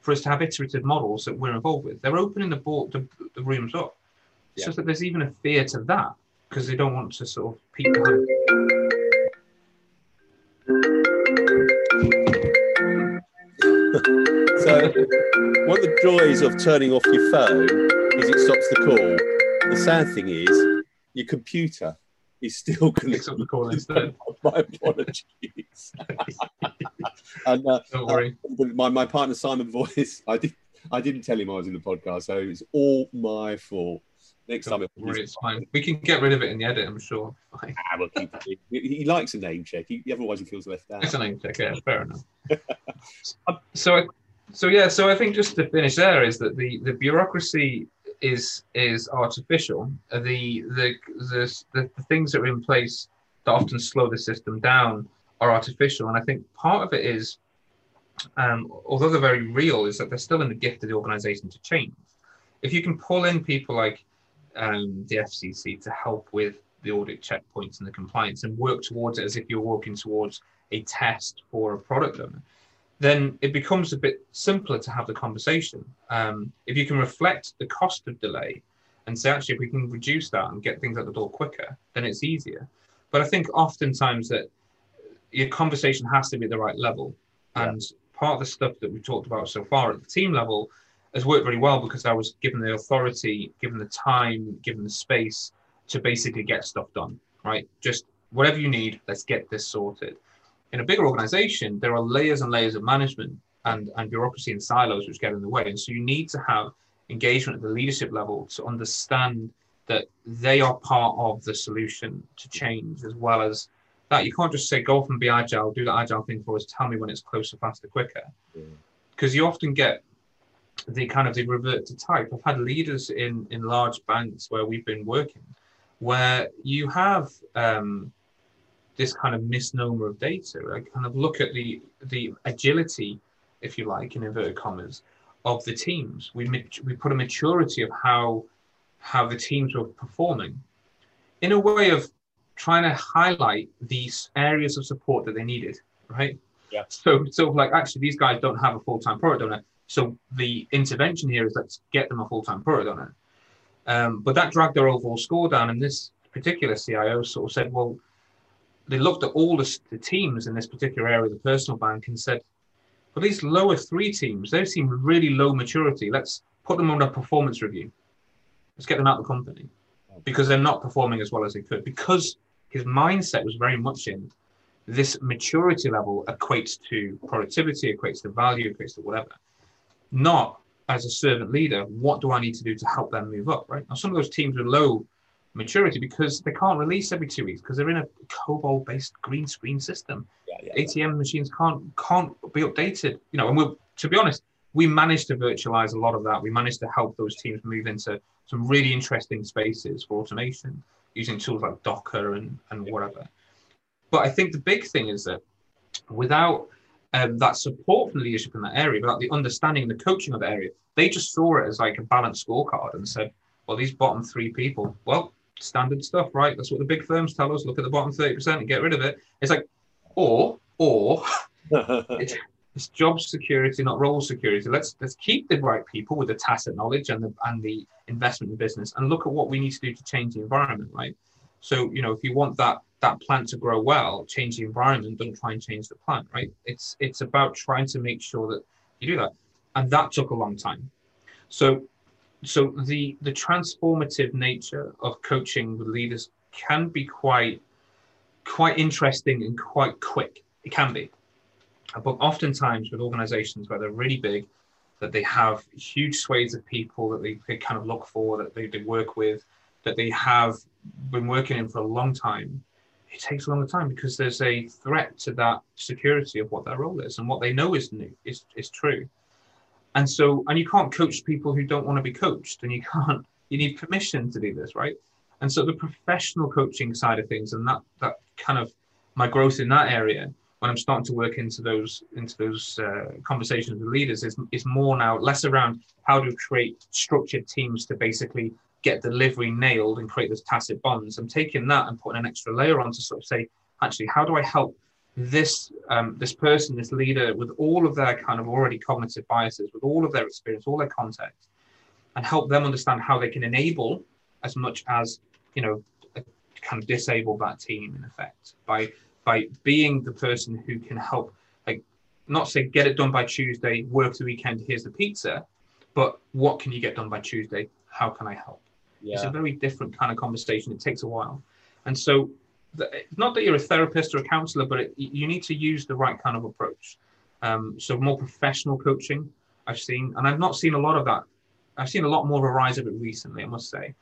for us to have iterative models that we're involved with. They're opening the board, the, the rooms up. It's Yeah. just that there's even a fear to that because they don't want to sort of peek behind. So, one of the joys of turning off your phone is it stops the call. The sad thing is, your computer is still Picks up the call instead. My apologies. and uh, Don't worry. uh, my, my partner Simon Voice, I did I didn't tell him I was in the podcast, so it's all my fault. Next time, Don't worry, it's fine. We can get rid of it in the edit, I'm sure. Fine. Ah, we'll keep it. He, he likes a name check. He, otherwise, he feels left out. It's a name check, yeah, fair enough. so, so yeah, so I think just to finish there is that the, the bureaucracy is is artificial. The the, the the the things that are in place that often slow the system down are artificial, and I think part of it is, um, although they're very real, is that they're still in the gift of the organisation to change. If you can pull in people like um, the FCC to help with the audit checkpoints and the compliance and work towards it as if you're working towards a test for a product owner, then it becomes a bit simpler to have the conversation. Um, if you can reflect the cost of delay and say, actually, if we can reduce that and get things out the door quicker, then it's easier. But I think oftentimes that your conversation has to be at the right level. Yeah. And part of the stuff that we've talked about so far at the team level has worked very well because I was given the authority, given the time, given the space to basically get stuff done, right? Just whatever you need, let's get this sorted. In a bigger organization, there are layers and layers of management and, and bureaucracy and silos which get in the way. And so you need to have engagement at the leadership level to understand that they are part of the solution to change as well as that. You can't just say, go off and be agile, do the agile thing for us, tell me when it's closer, faster, quicker. Yeah. Because you often get the kind of the revert to type. I've had leaders in in large banks where we've been working, where you have um, this kind of misnomer of data. I kind of look at the the agility, if you like, in inverted commas, of the teams. We we put a maturity of how how the teams were performing, in a way of trying to highlight these areas of support that they needed, right? Yeah. So of like actually these guys don't have a full time product owner. So the intervention here is let's get them a full time product owner. Um, but that dragged their overall score down. And this particular CIO sort of said, well, they looked at all the, the teams in this particular area of the personal bank and said, well, these lower three teams, they seem really low maturity. Let's put them on a performance review. Let's get them out of the company because they're not performing as well as they could. Because his mindset was very much in this maturity level equates to productivity, equates to value, equates to whatever. Not as a servant leader, what do I need to do to help them move up, right? Now, some of those teams are low maturity because they can't release every two weeks because they're in a COBOL based green screen system. Yeah, yeah. ATM machines can't can't be updated. You know, and we're to be honest, we managed to virtualize a lot of that. We managed to help those teams move into some really interesting spaces for automation using tools like Docker and, and whatever. But I think the big thing is that without um, that support from leadership in that area, without the understanding and the coaching of the area, they just saw it as like a balanced scorecard and said, well, these bottom three people, well, standard stuff, right? That's what the big firms tell us. Look at the bottom 30% and get rid of it. It's like, or, or it's job security, not role security. Let's let's keep the right people with the tacit knowledge and the and the investment in business, and look at what we need to do to change the environment, right? So you know, if you want that that plant to grow well, change the environment. Don't try and change the plant, right? It's it's about trying to make sure that you do that, and that took a long time. So so the the transformative nature of coaching with leaders can be quite quite interesting and quite quick. It can be but oftentimes with organizations where they're really big, that they have huge swathes of people that they, they kind of look for, that they, they work with, that they have been working in for a long time, it takes a long time because there's a threat to that security of what their role is and what they know is new is, is true. And so, and you can't coach people who don't want to be coached, and you can't, you need permission to do this, right? And so the professional coaching side of things and that that kind of my growth in that area when I'm starting to work into those into those uh, conversations with leaders is is more now less around how to create structured teams to basically get delivery nailed and create those tacit bonds. I'm taking that and putting an extra layer on to sort of say, actually, how do I help this um, this person, this leader, with all of their kind of already cognitive biases, with all of their experience, all their context, and help them understand how they can enable as much as you know, kind of disable that team in effect by by being the person who can help, like, not say get it done by Tuesday, work the weekend, here's the pizza, but what can you get done by Tuesday? How can I help? Yeah. It's a very different kind of conversation. It takes a while. And so, not that you're a therapist or a counselor, but it, you need to use the right kind of approach. Um, so, more professional coaching, I've seen, and I've not seen a lot of that. I've seen a lot more of a rise of it recently, I must say,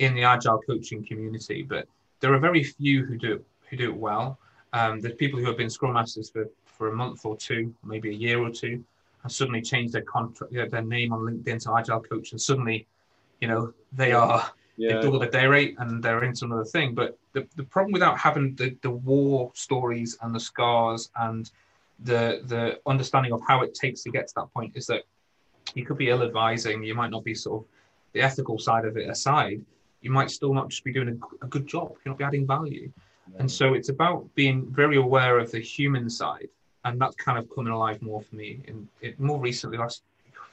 in the agile coaching community. But there are very few who do who do it well. Um, there's people who have been Scrum Masters for, for a month or two, maybe a year or two, and suddenly changed their contract, their name on LinkedIn to Agile Coach, and suddenly, you know, they are yeah. they double their day rate and they're into another thing. But the, the problem without having the, the war stories and the scars and the the understanding of how it takes to get to that point is that you could be ill advising, you might not be sort of the ethical side of it aside, you might still not just be doing a, a good job, you're not be adding value. And so it's about being very aware of the human side. And that's kind of coming alive more for me in it more recently, last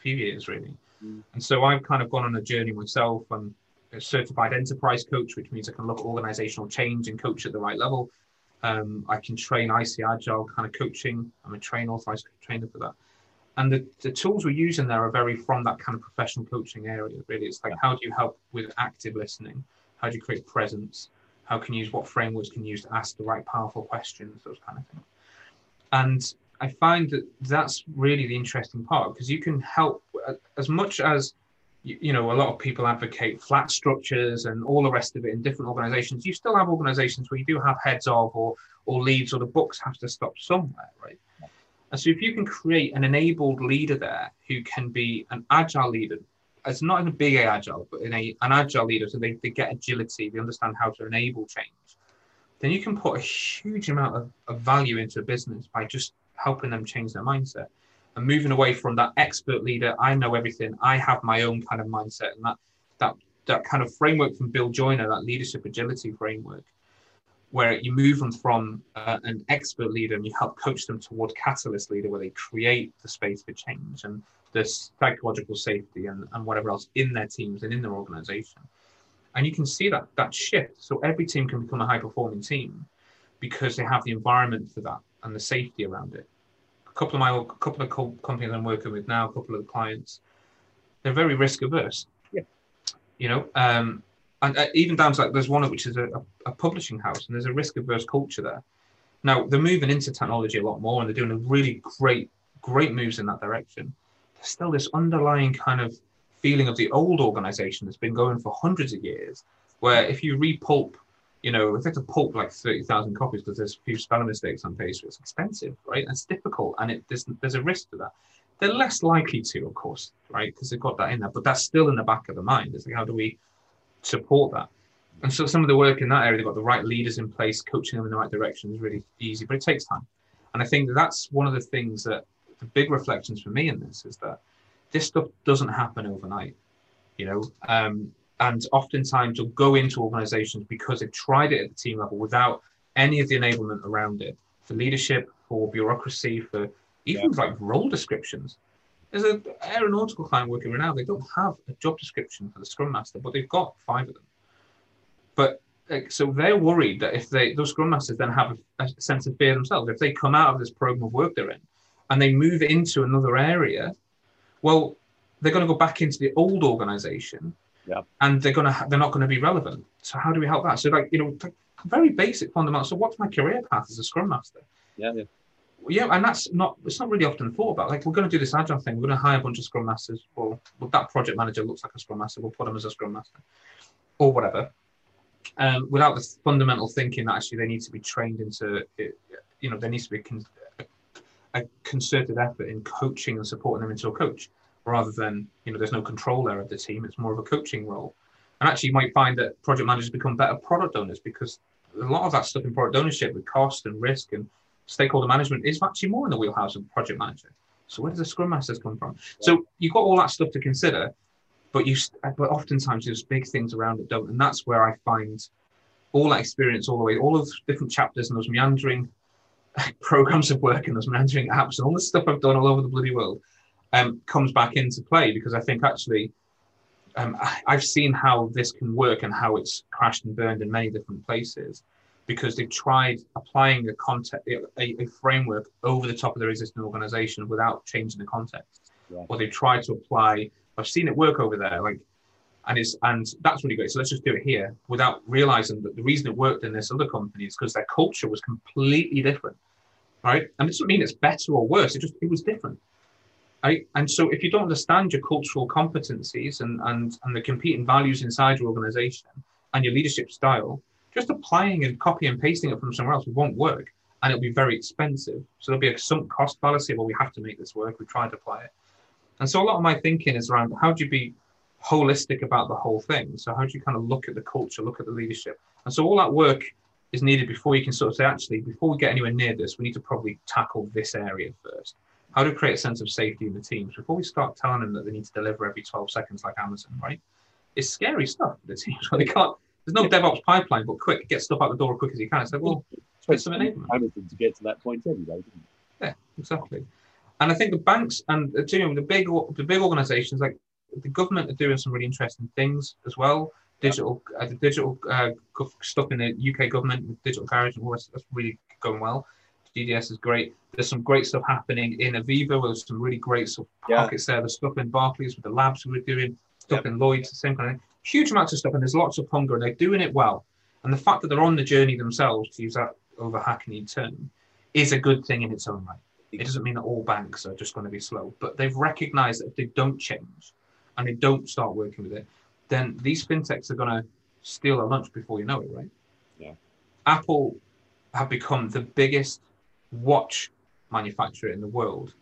few years, really. Mm. And so I've kind of gone on a journey myself. I'm a certified enterprise coach, which means I can look at organizational change and coach at the right level. Um, I can train IC Agile kind of coaching. I'm a train authorized trainer for that. And the, the tools we're using there are very from that kind of professional coaching area, really. It's like, how do you help with active listening? How do you create presence? how can you use what frameworks can you use to ask the right powerful questions, those kind of things. And I find that that's really the interesting part because you can help as much as you know a lot of people advocate flat structures and all the rest of it in different organizations. You still have organizations where you do have heads of or or leads or the books have to stop somewhere right? And so if you can create an enabled leader there who can be an agile leader it's not in a big agile, but in a an agile leader, so they, they get agility, they understand how to enable change, then you can put a huge amount of, of value into a business by just helping them change their mindset and moving away from that expert leader, I know everything, I have my own kind of mindset, and that that that kind of framework from Bill Joiner, that leadership agility framework, where you move them from uh, an expert leader and you help coach them toward catalyst leader, where they create the space for change and the psychological safety and, and whatever else in their teams and in their organization. And you can see that that shift. So every team can become a high performing team because they have the environment for that and the safety around it. A couple of my a couple of co- companies I'm working with now, a couple of clients, they're very risk averse. Yeah. You know, um, and uh, even down to like there's one which is a, a, publishing house, and there's a risk averse culture there. Now they're moving into technology a lot more, and they're doing a really great, great moves in that direction there's still this underlying kind of feeling of the old organization that's been going for hundreds of years, where if you repulp, you know, if it's a pulp like 30,000 copies because there's a few spelling mistakes on page, it's expensive, right? It's difficult and it, there's, there's a risk to that. They're less likely to, of course, right? Because they've got that in there, but that's still in the back of the mind. It's like, how do we support that? And so some of the work in that area, they've got the right leaders in place, coaching them in the right direction is really easy, but it takes time. And I think that's one of the things that the big reflections for me in this is that this stuff doesn't happen overnight, you know. Um, and oftentimes you'll go into organizations because they've tried it at the team level without any of the enablement around it for leadership, for bureaucracy, for even yeah. like role descriptions. There's an aeronautical client working right now. They don't have a job description for the Scrum Master, but they've got five of them. But like, so they're worried that if they those Scrum Masters then have a, a sense of fear themselves, if they come out of this program of work they're in and they move into another area, well, they're going to go back into the old organization yeah. and they're ha- they're not going to be relevant. So how do we help that? So like you know, very basic fundamental. So what's my career path as a Scrum Master? Yeah, yeah. Yeah, and that's not it's not really often thought about. Like we're going to do this agile thing. We're going to hire a bunch of Scrum Masters. Well, that project manager looks like a Scrum Master. We'll put them as a Scrum Master, or whatever. Um, without the fundamental thinking that actually they need to be trained into, you know, there needs to be con- a concerted effort in coaching and supporting them into a coach rather than you know there's no control there of the team it's more of a coaching role. And actually you might find that project managers become better product owners because a lot of that stuff in product ownership with cost and risk and stakeholder management is actually more in the wheelhouse of project manager. So where does the scrum masters come from? So you've got all that stuff to consider but you but oftentimes there's big things around it don't and that's where i find all that experience all the way all of different chapters and those meandering programs of work and those meandering apps and all the stuff i've done all over the bloody world um, comes back into play because I think actually um, I've seen how this can work and how it's crashed and burned in many different places because they've tried applying a context, a, a, framework over the top of their existing organization without changing the context. Yeah. Or they've tried to apply. I've seen it work over there, like, and it's and that's really great. So let's just do it here without realizing that the reason it worked in this other company is because their culture was completely different, right? And it doesn't mean it's better or worse. It just it was different. Right? And so if you don't understand your cultural competencies and, and, and the competing values inside your organization and your leadership style, just applying and copy and pasting it from somewhere else won't work and it'll be very expensive. So there'll be a sunk cost fallacy. Well, we have to make this work. We tried to apply it. And so a lot of my thinking is around how do you be holistic about the whole thing? So how do you kind of look at the culture, look at the leadership? And so all that work is needed before you can sort of say, actually, before we get anywhere near this, we need to probably tackle this area first how to create a sense of safety in the teams before we start telling them that they need to deliver every 12 seconds like Amazon, right? It's scary stuff for the teams. they can't, there's no DevOps pipeline, but quick, get stuff out the door as quick as you can. It's like, well, it's some enablement. Amazon to get to that point anyway, Yeah, exactly. And I think the banks and uh, you know, the big the big organizations like the government are doing some really interesting things as well. Digital, uh, the digital uh, stuff in the UK government with digital carriage, and all that's, that's really going well. GDS is great. There's some great stuff happening in Aviva. There's some really great sort of yeah. pockets there. There's stuff in Barclays with the labs we are doing, stuff yep. in Lloyd's, the same kind of thing. Huge amounts of stuff, and there's lots of hunger, and they're doing it well. And the fact that they're on the journey themselves, to use that over hackneyed term, is a good thing in its own right. It doesn't mean that all banks are just going to be slow, but they've recognized that if they don't change and they don't start working with it, then these fintechs are going to steal a lunch before you know it, right? Yeah. Apple have become the biggest watch manufacturer in the world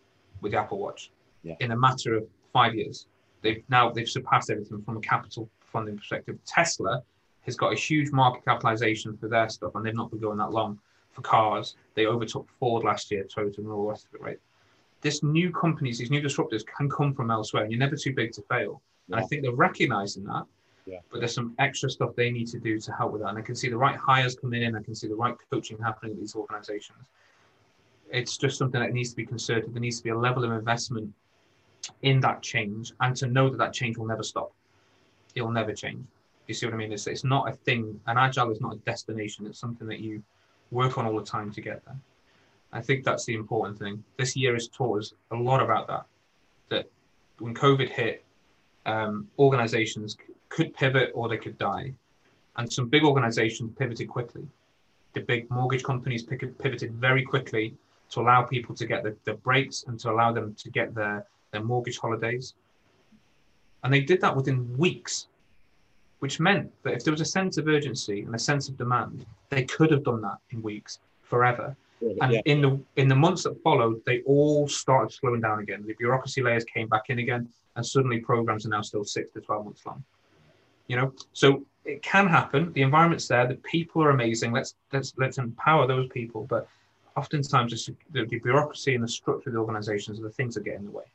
with the Apple Watch yeah. in a matter of five years. They've now they've surpassed everything from a capital funding perspective. Tesla has got a huge market capitalization for their stuff, and they've not been going that long for cars. They overtook Ford last year, Toyota, and all the rest of it, right? This new companies, these new disruptors can come from elsewhere, and you're never too big to fail. Yeah. And I think they're recognizing that. Yeah. But there's some extra stuff they need to do to help with that. And I can see the right hires coming in. I can see the right coaching happening at these organizations it's just something that needs to be concerted. There needs to be a level of investment in that change, and to know that that change will never stop. It will never change. You see what I mean? It's, it's not a thing. An agile is not a destination. It's something that you work on all the time to get there. I think that's the important thing. This year has taught us a lot about that. That when COVID hit, um, organizations could pivot or they could die. And some big organizations pivoted quickly. The big mortgage companies pivoted very quickly to allow people to get the, the breaks and to allow them to get their, their mortgage holidays. And they did that within weeks, which meant that if there was a sense of urgency and a sense of demand, they could have done that in weeks, forever. and yeah. in the in the months that followed, they all started slowing down again. The bureaucracy layers came back in again, and suddenly programs are now still six to twelve months long. You know, so it can happen. The environment's there. The people are amazing. Let's let's let's empower those people. But oftentimes it's the, the bureaucracy and the structure of the organizations are the things that get in the way.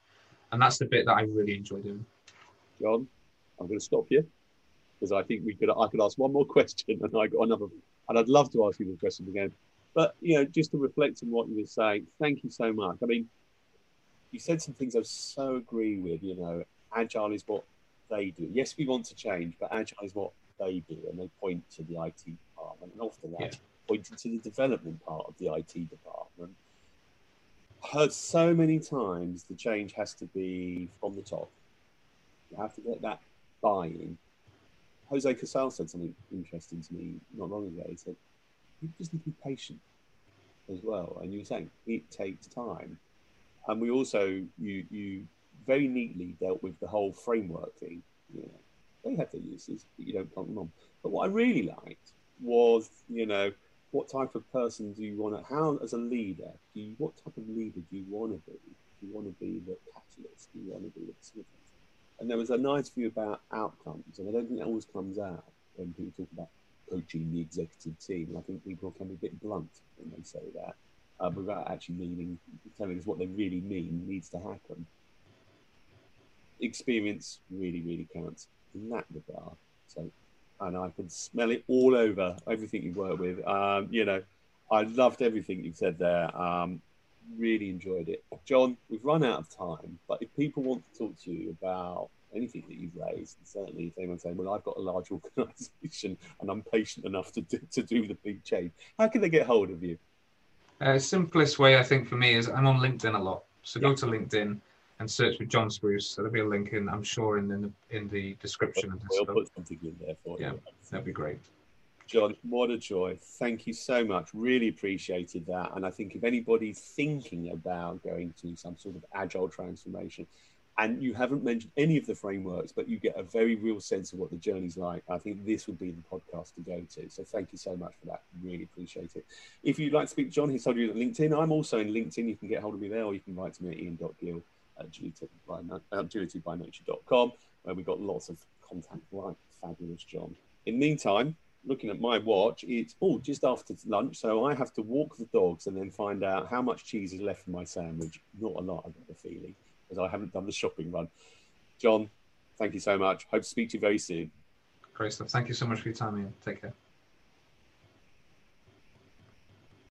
And that's the bit that I really enjoy doing. Jon, I'm going to stop you because I think we could I could ask one more question and I got another and I'd love to ask you the question again. But you know, just to reflect on what you were saying, thank you so much. I mean, you said some things I so agree with. You know, agile is what they do. Yes, we want to change, but agile is what they do, and they point to the IT department, and often that yeah. Pointing to the development part of the IT department. Heard so many times the change has to be from the top. You have to get that buy-in. Jose Casal said something interesting to me not long ago. He said, "You just need to be patient as well." And you were saying it takes time and we also you you very neatly dealt with the whole framework thing. You know, they have their uses, but you don't pump them on. But what I really liked was, you know, what type of person do you want to? How, as a leader, do you, what type of leader do you want to be? Do you want to be the catalyst? Do you want to be the facilitator? And there was a nice view about outcomes, and I don't think that always comes out when people talk about coaching the executive team. And I think people can be a bit blunt when they say that uh, without actually meaning telling us what they really mean needs to happen. Experience really, really counts in that regard. So, and I can smell it all over everything you work with. Um, you know, I loved everything you said there. Um, really enjoyed it. Jon, we've run out of time, but if people want to talk to you about anything that you've raised, certainly if anyone's saying, well, I've got a large organisation and I'm patient enough to do, to do the big change, how can they get hold of you? Uh, simplest way I think for me is I'm on LinkedIn a lot. So go to LinkedIn and search for Jon Spruce. There'll be a link in, I'm sure, in the in the description this. We'll put something in there for yeah, you. that'd be great. Jon, what a joy. Thank you so much. Really appreciated that. And I think if anybody's thinking about going to some sort of agile transformation, and you haven't mentioned any of the frameworks, but you get a very real sense of what the journey's like. I think this would be the podcast to go to. So thank you so much for that. Really appreciate it. If you'd like to speak to Jon, he's told you at LinkedIn. I'm also in LinkedIn. You can get hold of me there, or you can write to me at ian.gill at agilitybynature.com, um, where we've got lots of contact like fabulous Jon. In the meantime, looking at my watch, it's oh just after lunch, so I have to walk the dogs and then find out how much cheese is left in my sandwich. Not a lot, I've got the feeling as I haven't done the shopping run. Jon, thank you so much. Hope to speak to you very soon. Great stuff. Thank you so much for your time, Ian. Take care.